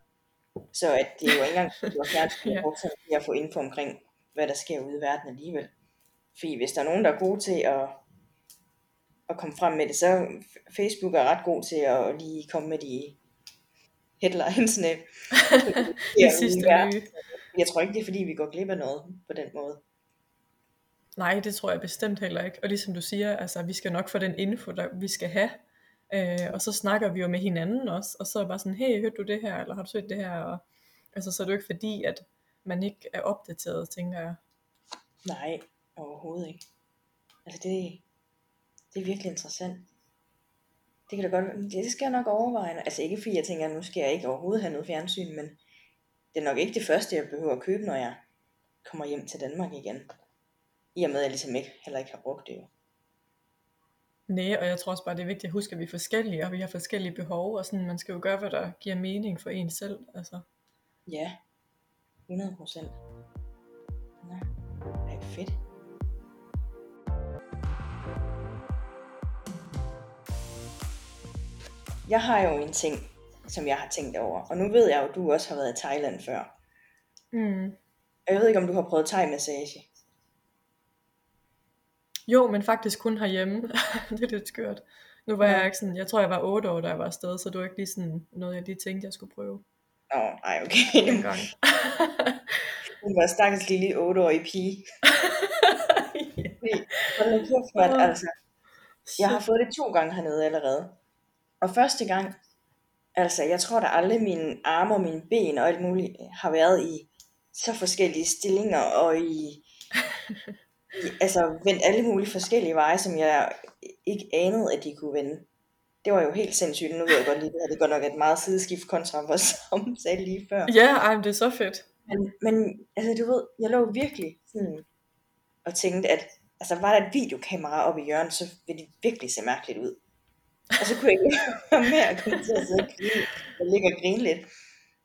Så at det jo ikke engang, at du har fjernsyn, ja. brugt til at få info omkring, hvad der sker ude i verden alligevel. Fordi hvis der er nogen, der er gode til at, at komme frem med det, så Facebook er ret god til at lige komme med de headlinesne. [LAUGHS] det sidste nye. Jeg tror ikke, det er fordi, vi går glip af noget på den måde. Nej, det tror jeg bestemt heller ikke. Og ligesom du siger, altså, vi skal nok få den info, der vi skal have. Øh, og så snakker vi jo med hinanden også, og så er bare sådan, hey, hørte du det her, eller har du set det her? Og, altså, så er det jo ikke fordi, at man ikke er opdateret, tænker jeg. Nej, overhovedet ikke. Altså, det, det er virkelig interessant. Det kan da godt, det skal jeg nok overveje. Altså ikke fordi jeg tænker, at nu skal jeg ikke overhovedet have noget fjernsyn, men det er nok ikke det første, jeg behøver at købe, når jeg kommer hjem til Danmark igen. I og med, at jeg ligesom ikke, heller ikke har brugt det jo. Nej, og jeg tror også bare, det er vigtigt at huske, at vi er forskellige, og vi har forskellige behov, og sådan, man skal jo gøre, hvad der giver mening for en selv. Altså. Ja, 100 procent. Ja, det er fedt. Jeg har jo en ting, som jeg har tænkt over, og nu ved jeg jo, at du også har været i Thailand før. Mm. Jeg ved ikke, om du har prøvet thai-massage. Jo, men faktisk kun herhjemme. [LAUGHS] det er lidt skørt. Nu var ja. jeg ikke sådan, jeg tror jeg var 8 år, da jeg var afsted, så det var ikke lige sådan noget, jeg lige tænkte, jeg skulle prøve. Åh, oh, nej, okay. En gang. [LAUGHS] Hun var stakkels lille 8-årige pige. Hold nu kæft, at, altså. Jeg har fået det to gange hernede allerede. Og første gang, altså jeg tror da aldrig mine arme og mine ben og alt muligt har været i så forskellige stillinger og i [LAUGHS] altså vendt alle mulige forskellige veje, som jeg ikke anede, at de kunne vende. Det var jo helt sindssygt. Nu ved jeg godt lige, at det går nok et meget sideskift kontra vores [LAUGHS] samtale lige før. Ja, ej, det er så fedt. Men, men altså du ved, jeg lå virkelig sådan og tænkte, at altså, var der et videokamera oppe i hjørnet, så ville det virkelig se mærkeligt ud. Og så kunne jeg ikke [LAUGHS] være med at komme til at sidde og grine, og ligge og grine lidt.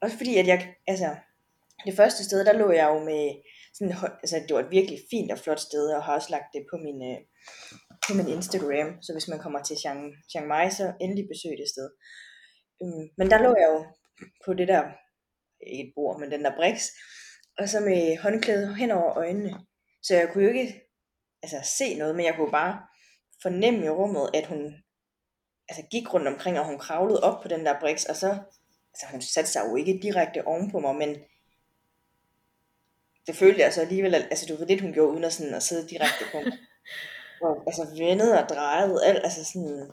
Også fordi, at jeg, altså, det første sted, der lå jeg jo med, sådan, altså, det var et virkelig fint og flot sted, og har også lagt det på min, øh, på min Instagram, så hvis man kommer til Chiang, Chiang Mai, så endelig besøg det sted. Øhm, men der lå jeg jo på det der, ikke et bord, men den der briks, og så med håndklæde hen over øjnene. Så jeg kunne jo ikke altså, se noget, men jeg kunne bare fornemme i rummet, at hun altså, gik rundt omkring, og hun kravlede op på den der briks, og så, altså hun satte sig jo ikke direkte ovenpå mig, men det følte jeg så alligevel, altså du ved lidt, hun gjorde, uden at, sådan, at sidde direkte på mig. Og, altså vendede og drejede, alt, altså sådan,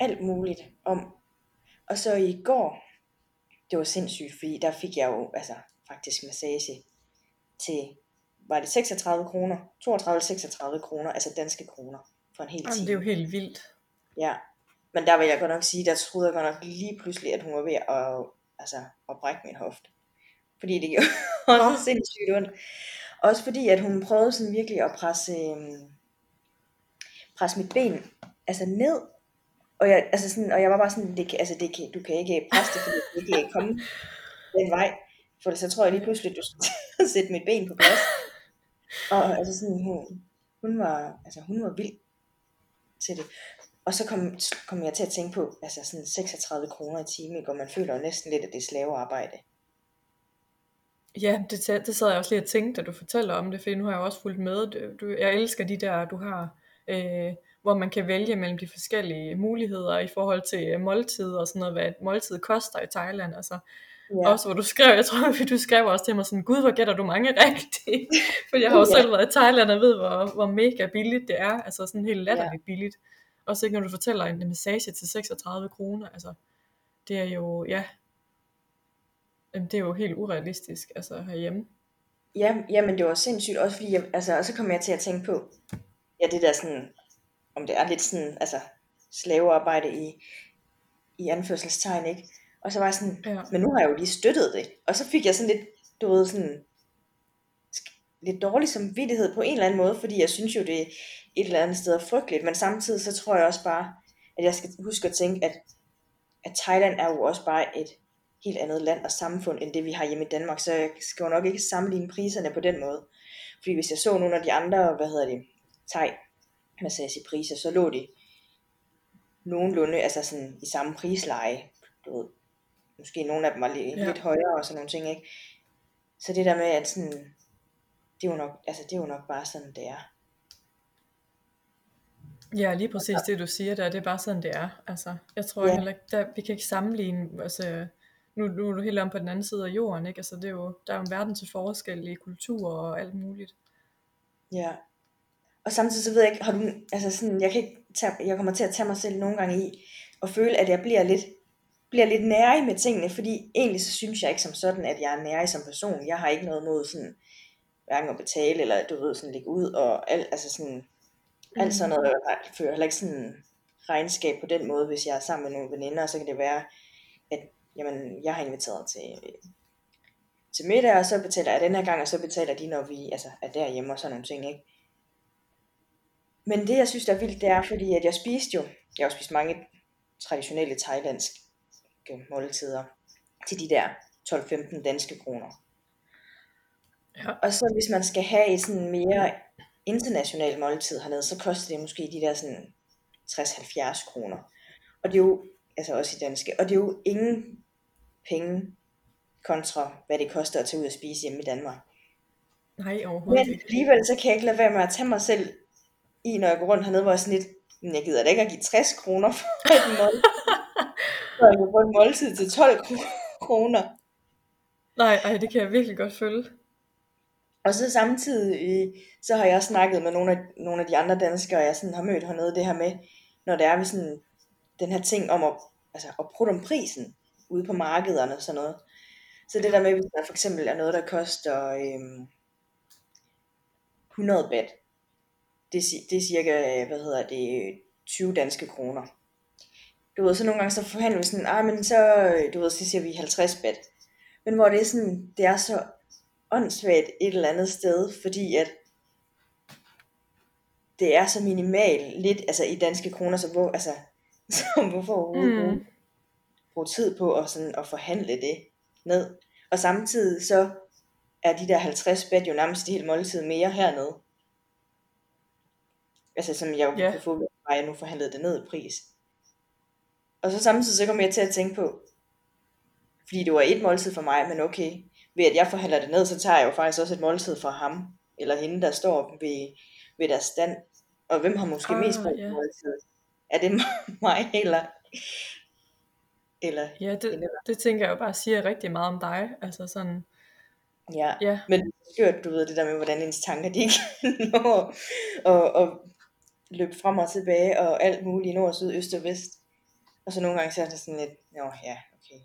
alt muligt om. Og så i går, det var sindssygt, fordi der fik jeg jo altså, faktisk massage til, var det 36 kroner? 32-36 kroner, altså danske kroner for en hel time. Jamen, det er jo helt vildt. Ja, men der vil jeg godt nok sige, der troede jeg godt nok lige pludselig, at hun var ved at, altså, at brække min hofte. Fordi det gjorde [LAUGHS] også sindssygt ondt. Også fordi, at hun prøvede sådan virkelig at presse, øhm, presse mit ben altså ned. Og jeg, altså sådan, og jeg var bare sådan, det kan, altså det kan, du kan ikke presse det, fordi det kan ikke komme den vej. For så tror jeg lige pludselig, at du skal sætte mit ben på plads. Og altså sådan, hun, hun var, altså hun var vild til det. Og så kom, kom jeg til at tænke på, altså sådan 36 kroner i timen, og man føler jo næsten lidt, at det er slavearbejde. Ja, det, det sad jeg også lige og tænkte, da du fortæller om det, for nu har jeg også fulgt med. Du, jeg elsker de der, du har, øh, hvor man kan vælge mellem de forskellige muligheder i forhold til måltid og sådan noget, hvad et måltid koster i Thailand. Altså, Ja. Også hvor du skrev, jeg tror, at [LAUGHS] du skrev også til mig sådan, gud, hvor gætter du mange rigtigt. [LAUGHS] For jeg har jo ja. selv været i Thailand og ved, hvor, hvor mega billigt det er. Altså sådan helt latterligt ja. billigt. Også ikke når du fortæller en massage til 36 kroner. Altså, det er jo, ja, det er jo helt urealistisk, altså herhjemme. Ja, jamen det var sindssygt, også fordi, jeg, altså, og så kom jeg til at tænke på, ja, det der sådan, om det er lidt sådan, altså, slavearbejde i, i anførselstegn, ikke? Og så var jeg sådan, ja. men nu har jeg jo lige støttet det. Og så fik jeg sådan lidt, du ved, sådan, lidt dårlig samvittighed på en eller anden måde, fordi jeg synes jo, det er et eller andet sted er frygteligt, men samtidig så tror jeg også bare, at jeg skal huske at tænke, at, at Thailand er jo også bare et helt andet land og samfund, end det vi har hjemme i Danmark, så jeg skal jo nok ikke sammenligne priserne på den måde. Fordi hvis jeg så nogle af de andre, hvad hedder det, thai massagepriser, så lå de nogenlunde altså sådan i samme prisleje. Du ved, måske nogle af dem var lidt, ja. lidt højere og sådan nogle ting, ikke? Så det der med, at sådan, det er jo nok, altså det er jo nok bare sådan, det er. Ja, lige præcis det du siger der, det er bare sådan det er. Altså, jeg tror ja. heller ikke, der, vi kan ikke sammenligne, altså, nu, nu er du helt om på den anden side af jorden, ikke? Altså, det er jo, der er jo en verden til forskel i kultur og alt muligt. Ja. Og samtidig så ved jeg ikke, har du, altså sådan, jeg kan ikke tage, jeg kommer til at tage mig selv nogle gange i, og føle, at jeg bliver lidt, bliver lidt nærig med tingene, fordi egentlig så synes jeg ikke som sådan, at jeg er nærig som person. Jeg har ikke noget mod sådan, hverken at betale, eller du ved, sådan ligge ud, og alt, altså sådan, mm. alt sådan noget, jeg føler heller ikke sådan regnskab på den måde, hvis jeg er sammen med nogle veninder, så kan det være, jamen, jeg har inviteret til, til middag, og så betaler jeg den her gang, og så betaler de, når vi altså, er derhjemme og sådan nogle ting, ikke? Men det, jeg synes, der er vildt, det er, fordi at jeg spiste jo, jeg har spist mange traditionelle thailandske måltider, til de der 12-15 danske kroner. Ja. Og så hvis man skal have et sådan mere internationalt måltid hernede, så koster det måske de der sådan 60-70 kroner. Og det er jo, altså også i danske, og det er jo ingen penge kontra hvad det koster at tage ud og spise hjemme i Danmark. Nej, overhovedet Men alligevel så kan jeg ikke lade være med at tage mig selv i, når jeg går rundt hernede, hvor jeg sådan lidt, men jeg gider da ikke at give 60 kroner for [LAUGHS] et måltid. så jeg får en måltid til 12 kroner. Nej, ej, det kan jeg virkelig godt følge. Og så samtidig, så har jeg snakket med nogle af, nogle af de andre danskere, jeg sådan har mødt hernede, det her med, når det er vi sådan, den her ting om at, altså, at prutte om prisen ude på markederne og sådan noget. Så det der med, hvis der for eksempel er noget, der koster øhm, 100 bat, det, det er cirka, hvad hedder det, 20 danske kroner. Du ved, så nogle gange så forhandler vi sådan, ah, men så, du ved, så siger vi 50 bat. Men hvor det er sådan, det er så åndssvagt et eller andet sted, fordi at det er så minimalt lidt, altså i danske kroner, så hvor, altså, [LAUGHS] så hvorfor overhovedet mm bruge tid på at, sådan, at forhandle det ned. Og samtidig så er de der 50 bed jo nærmest et helt måltid mere hernede. Altså som jeg jo yeah. kunne få, at jeg nu forhandlede det ned i pris. Og så samtidig så kommer jeg til at tænke på, fordi det var et måltid for mig, men okay, ved at jeg forhandler det ned, så tager jeg jo faktisk også et måltid for ham, eller hende, der står ved, ved deres stand. Og hvem har måske ah, mest brug for ja. måltid? Er det [LAUGHS] mig, eller... eller Ja, det, eller? det tænker jeg jo bare siger rigtig meget om dig. Altså sådan, Ja, ja, men skørt, du ved, det der med, hvordan ens tanker, de ikke [LAUGHS] når og, og løbe frem og tilbage, og alt muligt, nord, syd, øst og vest. Og så nogle gange så er det sådan lidt, nå ja, okay,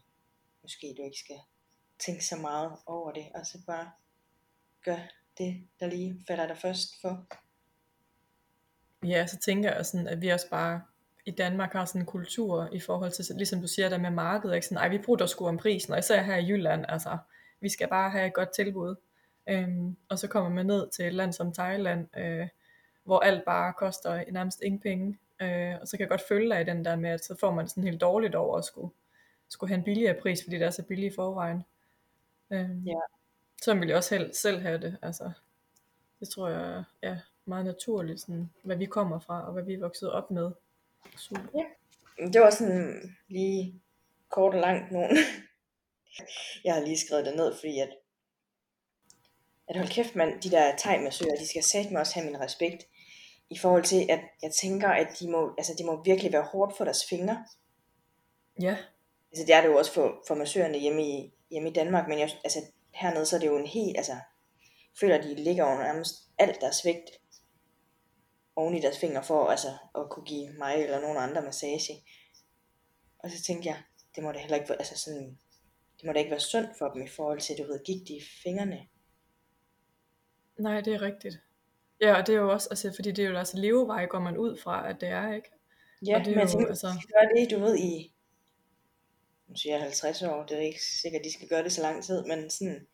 måske du ikke skal tænke så meget over det, og så bare gør det, der lige falder dig først for. ja, så tænker jeg sådan, at vi også bare i Danmark har sådan en kultur i forhold til, ligesom du siger der med markedet, ikke? Sådan, ej, vi bruger sgu om prisen, og især her i Jylland, altså, vi skal bare have et godt tilbud. Øhm, og så kommer man ned til et land som Thailand, øh, hvor alt bare koster nærmest ingen penge. Øh, og så kan jeg godt følge dig i den der med, at så får man sådan helt dårligt over at skulle, skulle have en billigere pris, fordi det er så billigt i forvejen. Øhm, Ja. så vil jeg også selv, selv have det. Altså, det tror jeg er meget naturligt, sådan, hvad vi kommer fra, og hvad vi er vokset op med. Super. Men Det var sådan lige kort og langt nogen. [LAUGHS] Jeg har lige skrevet det ned, fordi at, at hold kæft mand, de der thai-massører, de skal satme også have min respekt. I forhold til, at jeg tænker, at de må, altså, det må virkelig være hårdt for deres fingre. Ja, Altså det er det jo også for, for massørerne hjemme i, hjemme i Danmark, men jeg, altså, hernede så er det jo en helt, altså, føler, de ligger over nærmest alt deres vægt oven i deres fingre for altså, at kunne give mig eller nogen andre massage. Og så tænkte jeg, det må da heller ikke være, altså sådan, det må da ikke være sundt for dem i forhold til, du ved, gik de i fingrene. nej, det er rigtigt. Ja, og det er jo også, altså, fordi det er jo altså levevej, går man ud fra, at det er, ikke? Ja, Og det er men jo, tænker, altså- de gøre det, du ved, i, nu siger jeg 50 år, det er ikke sikkert, de skal gøre det så lang tid, men sådan,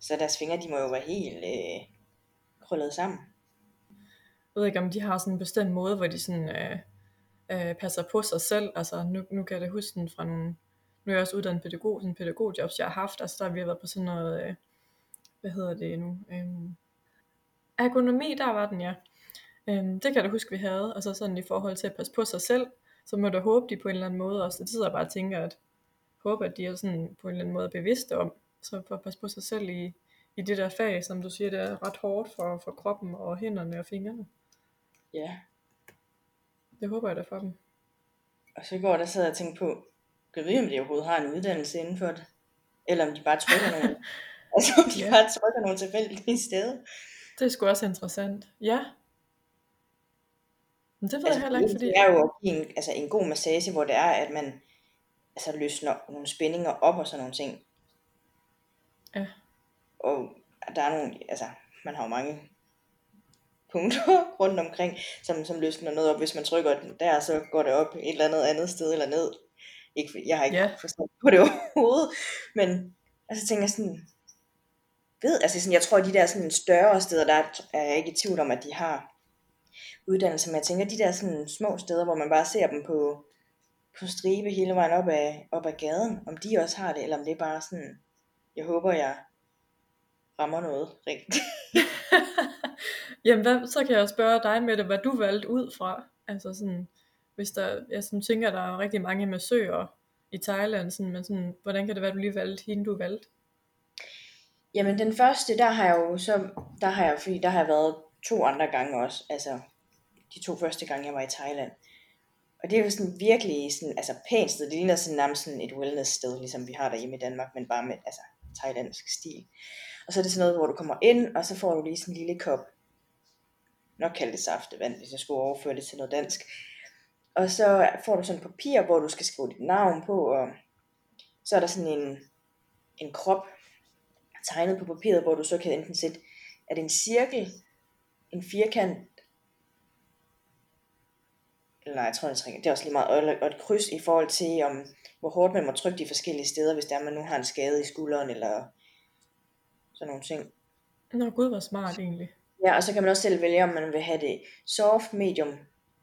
så deres fingre, de må jo være helt øh, krøllet sammen. Jeg ved ikke, om de har sådan en bestemt måde, hvor de sådan, øh, øh, passer på sig selv. Altså, nu, nu kan jeg da huske den fra nogle, nu er jeg også uddannet pædagog, sådan pædagogjobs, jeg har haft, altså der har vi været på sådan noget, øh, hvad hedder det nu, øh, ergonomi, der var den, ja. Øh, det kan jeg da huske, vi havde, og så sådan i forhold til at passe på sig selv, så må du håbe, de på en eller anden måde også, det sidder jeg bare og tænker, at håbe, at de er sådan på en eller anden måde bevidste om, så for at passe på sig selv i, i det der fag, som du siger, det er ret hårdt for, for kroppen og hænderne og fingrene. Ja, Det håber jeg da for dem. og så går der så og tænker på, kan jeg vide, om de overhovedet har en uddannelse inden for det? Eller om de bare trykker [LAUGHS] nogle, altså om de Ja. bare trykker nogle tilfældige steder. Det er sgu også interessant. Ja. Men det ved Altså, jeg heller ikke, fordi... det er jo at give en, altså en god massage, hvor det er, at man altså løsner nogle spændinger op og sådan nogle ting. Ja. Og der er nogle, altså man har jo mange punkter [LAUGHS] rundt omkring, som, som løsner noget op. Hvis man trykker den der, så går det op et eller andet andet sted eller ned. Ikke, jeg har ikke yeah. forstand på det [LAUGHS] overhovedet, men altså tænker jeg sådan, ved, altså sådan, jeg tror, at de der sådan større steder, der er jeg ikke i tvivl om, at de har uddannelse, men jeg tænker, de der sådan små steder, hvor man bare ser dem på, på stribe hele vejen op ad, op ad gaden, om de også har det, eller om det er bare sådan, jeg håber, jeg rammer noget rigtigt. [LAUGHS] Jamen, hvad, så kan jeg spørge dig med det, hvad du valgte ud fra. Altså sådan, hvis der, jeg sådan tænker, der er rigtig mange massører i Thailand, sådan, men sådan, hvordan kan det være, at du lige valgte hende, du valgte? Jamen den første, der har jeg jo så, der har jeg, fordi der har jeg været to andre gange også, altså de to første gange, jeg var i Thailand. Og det er jo sådan virkelig sådan, altså pænt sted, det ligner sådan nærmest sådan et wellness sted, ligesom vi har derhjemme i Danmark, men bare med altså thailandsk stil. Og så er det sådan noget, hvor du kommer ind, og så får du lige sådan en lille kop, nok kalde det saftevand, hvis jeg skulle overføre det til noget dansk. Og så får du sådan et papir, hvor du skal skrive dit navn på, og så er der sådan en, en krop tegnet på papiret, hvor du så kan enten sætte, er det en cirkel, en firkant, eller nej, jeg tror, det er, en trekant. det er også lige meget, og og et kryds i forhold til, om, hvor hårdt man må trykke de forskellige steder, hvis der man nu har en skade i skulderen, eller sådan nogle ting. Nå gud, hvor smart egentlig. Ja, og så kan man også selv vælge, om man vil have det soft, medium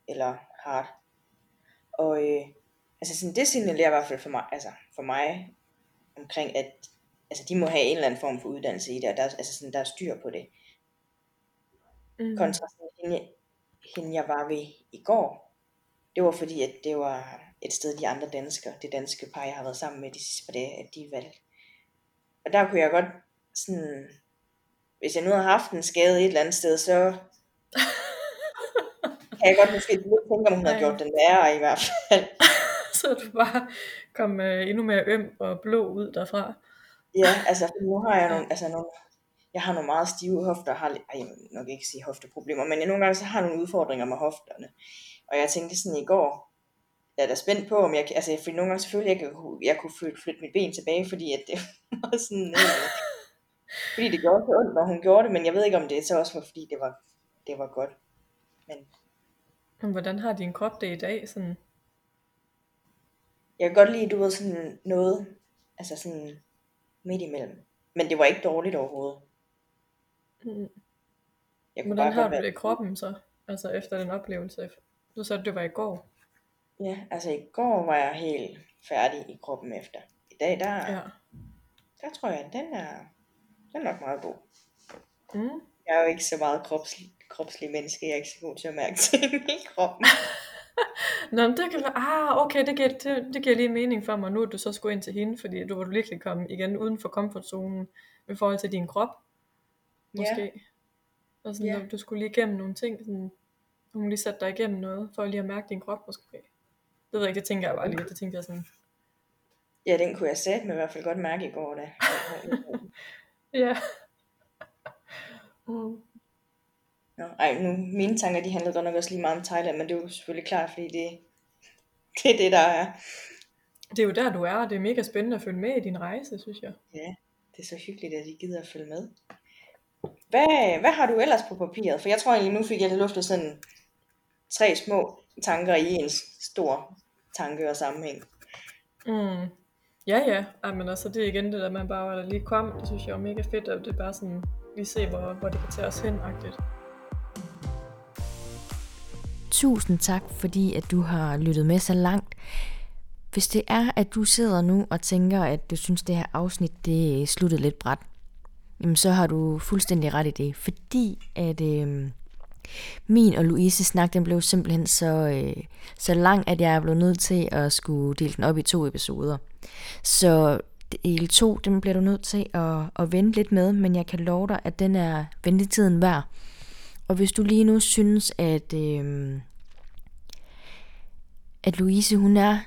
eller hard. Og øh, altså sådan, det signalerer i hvert fald for mig, altså for mig omkring, at altså, de må have en eller anden form for uddannelse i det, og der, er- altså sådan, der er styr på det. Mm. Kontra hende, hende, jeg var ved i går. det var fordi, at det var et sted, de andre danskere, det danske par, jeg har været sammen med de sidste par dage, at de valgte. Og der kunne jeg godt sådan, hvis jeg nu havde haft en skade et eller andet sted, så kan jeg godt måske lidt tænke, om hun havde gjort den værre i hvert fald. [LAUGHS] så du bare kom uh, endnu mere øm og blå ud derfra. Ja, altså nu har jeg nogle, altså nogle, jeg har nogle meget stive hofter, har, ej, jeg vil nok ikke sige hofteproblemer, men jeg nogle gange så har nogle udfordringer med hofterne. Og jeg tænkte sådan i går, jeg er da spændt på, om jeg altså fordi nogle gange selvfølgelig, jeg, kan, jeg kunne flytte, flytte mit ben tilbage, fordi at det [LAUGHS] var sådan, øh, fordi det gjorde så ondt, når hun gjorde det, men jeg ved ikke, om det så også var, fordi det var, det var godt. Men Men hvordan har din krop det i dag? Sådan, jeg kan godt lide, du ved, sådan noget, altså sådan midt imellem. Men det var ikke dårligt overhovedet. Mm. Jeg kunne hvordan har du det i kroppen så? Altså efter den oplevelse? Du sagde, at det var i går. ja, altså i går var jeg helt færdig i kroppen efter. I dag, der, Ja. der tror jeg, den er, den er nok meget god. Mm. Jeg er jo ikke så meget kropslig, kropslig menneske. Jeg er ikke så god til at mærke ting i kroppen. [LAUGHS] Nå, men det kan ah, okay, det giver, det, det giver lige mening for mig nu, at du så skulle ind til hende, fordi du var virkelig kommet igen uden for komfortzonen i forhold til din krop, måske. Ja, Og sådan, ja. at du skulle lige igennem nogle ting, sådan, hun lige sætte dig igennem noget, for lige at mærke din krop måske. Det ved jeg ikke, det tænker jeg bare lige, det tænkte jeg sådan, ja, den kunne jeg sætte med i hvert fald godt mærke i går. Da. [LAUGHS] ja. Mm. Nå, ej, nu, mine tanker, de handler godt nok også lige meget om Thailand, men det er jo selvfølgelig klart, fordi det, [LAUGHS] det er det, der er. Det er jo der, du er, og det er mega spændende at følge med i din rejse, synes jeg. Ja, det er så hyggeligt, at I gider at følge med. Hvad, hvad har du ellers på papiret? For jeg tror egentlig, nu fik jeg luftet sådan tre små tanker i en stor tanke og sammenhæng. Mm. Ja, ja. Ej, men altså, det er igen det der, man bare der lige kom. Det synes jeg er mega fedt, og det er bare sådan, lige se, hvor, hvor det kan tage os hen -agtigt. Tusind tak, fordi at du har lyttet med så langt. Hvis det er, at du sidder nu og tænker, at du synes, det her afsnit det øh, er sluttet lidt bræt, jamen så har du fuldstændig ret i det. Fordi at øh, min og Louise snak, den blev simpelthen så, øh, så lang, at jeg blev nødt til at skulle dele den op i to episoder. Så del 2, den bliver du nødt til at, at vente lidt med, men jeg kan love dig, at den er ventetiden værd. Og hvis du lige nu synes, at, øh, at Louise hun er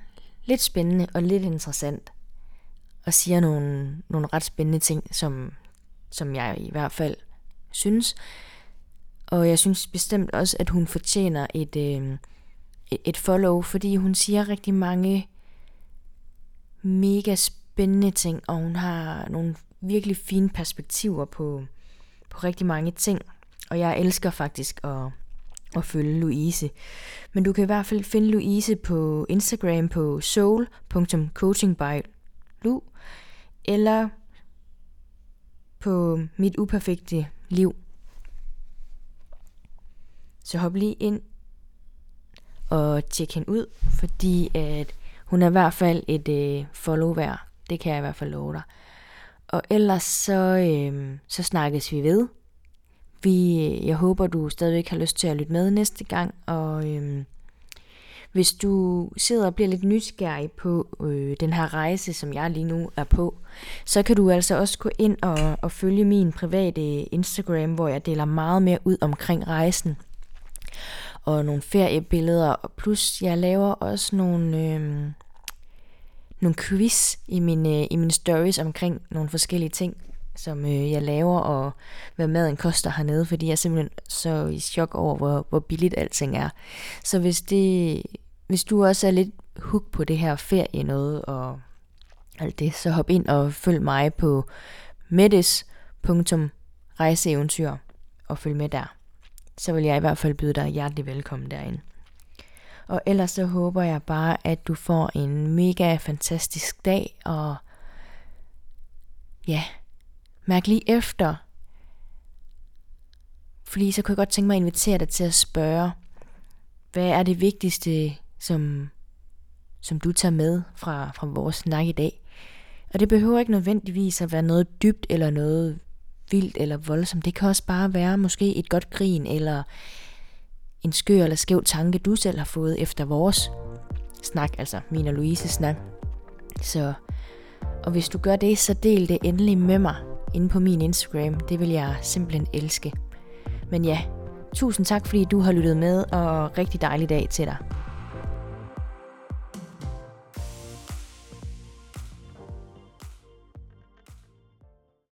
lidt spændende og lidt interessant, og siger nogle, nogle ret spændende ting, som, som jeg i hvert fald synes. Og jeg synes bestemt også, at hun fortjener et, øh, et- et follow, fordi hun siger rigtig mange mega spændende ting, og hun har nogle virkelig fine perspektiver på, på rigtig mange ting. Og jeg elsker faktisk at, at følge Louise. Men du kan i hvert fald finde Louise på Instagram på soul.coachingbylu eller på mit uperfekte liv. Så hop lige ind og tjek hende ud, fordi at hun er i hvert fald et øh, follow værd. Det kan jeg i hvert fald love dig. Og ellers så, øh, så snakkes vi ved. Vi, øh, jeg håber, du stadigvæk har lyst til at lytte med næste gang, og øh, hvis du sidder og bliver lidt nysgerrig på øh, den her rejse, som jeg lige nu er på, så kan du altså også gå ind og, og følge min private Instagram, hvor jeg deler meget mere ud omkring rejsen. Og nogle feriebilleder, og plus jeg laver også nogle, øh, nogle quiz i mine, øh, i mine stories omkring nogle forskellige ting, som øh, jeg laver, og hvad maden koster hernede, fordi jeg er simpelthen så i chok over, hvor, hvor billigt alting er. Så hvis, det, hvis du også er lidt hook på det her ferie noget, og alt det, så hop ind og følg mig på medes.rejseeventyr og følg med der. Så vil jeg i hvert fald byde dig hjertelig velkommen derinde. Og ellers så håber jeg bare, at du får en mega fantastisk dag, og ja, mærk lige efter. Fordi så kunne jeg godt tænke mig at invitere dig til at spørge, hvad er det vigtigste, som, som du tager med fra, fra vores snak i dag? Og det behøver ikke nødvendigvis at være noget dybt eller noget vildt eller voldsomt. Det kan også bare være måske et godt grin eller en skør eller skæv tanke, du selv har fået efter vores snak, altså min og Louise snak. Så, og hvis du gør det, så del det endelig med mig inde på min Instagram. Det vil jeg simpelthen elske. Men ja, tusind tak fordi du har lyttet med, og rigtig dejlig dag til dig.